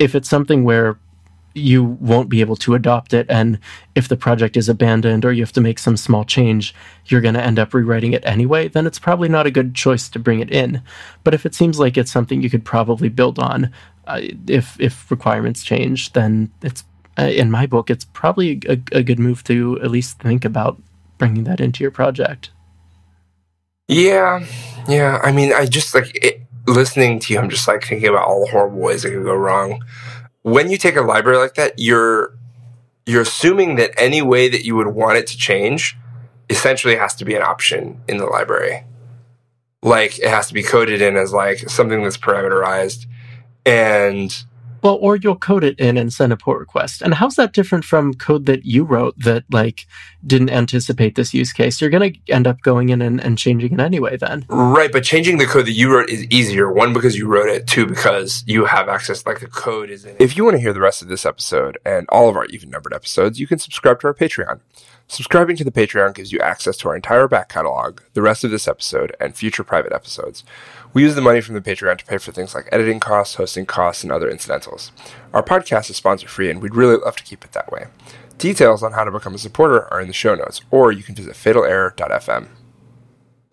if it's something where you won't be able to adopt it. And if the project is abandoned or you have to make some small change, you're going to end up rewriting it anyway, then it's probably not a good choice to bring it in. But if it seems like it's something you could probably build on, uh, if if requirements change, then it's uh, in my book, it's probably a, a good move to at least think about bringing that into your project. Yeah, yeah. I mean, I just like it, listening to you. I'm just like thinking about all the horrible ways it could go wrong when you take a library like that, you're you're assuming that any way that you would want it to change essentially has to be an option in the library. Like it has to be coded in as like something that's parameterized and well, or you'll code it in and send a pull request. And how's that different from code that you wrote that like didn't anticipate this use case? You're going to end up going in and, and changing it anyway then. Right. But changing the code that you wrote is easier. One, because you wrote it. Two, because you have access, like the code is in it. If you want to hear the rest of this episode and all of our even numbered episodes, you can subscribe to our Patreon. Subscribing to the Patreon gives you access to our entire back catalog, the rest of this episode, and future private episodes. We use the money from the Patreon to pay for things like editing costs, hosting costs, and other incidentals. Our podcast is sponsor free, and we'd really love to keep it that way. Details on how to become a supporter are in the show notes, or you can visit fatalerror.fm.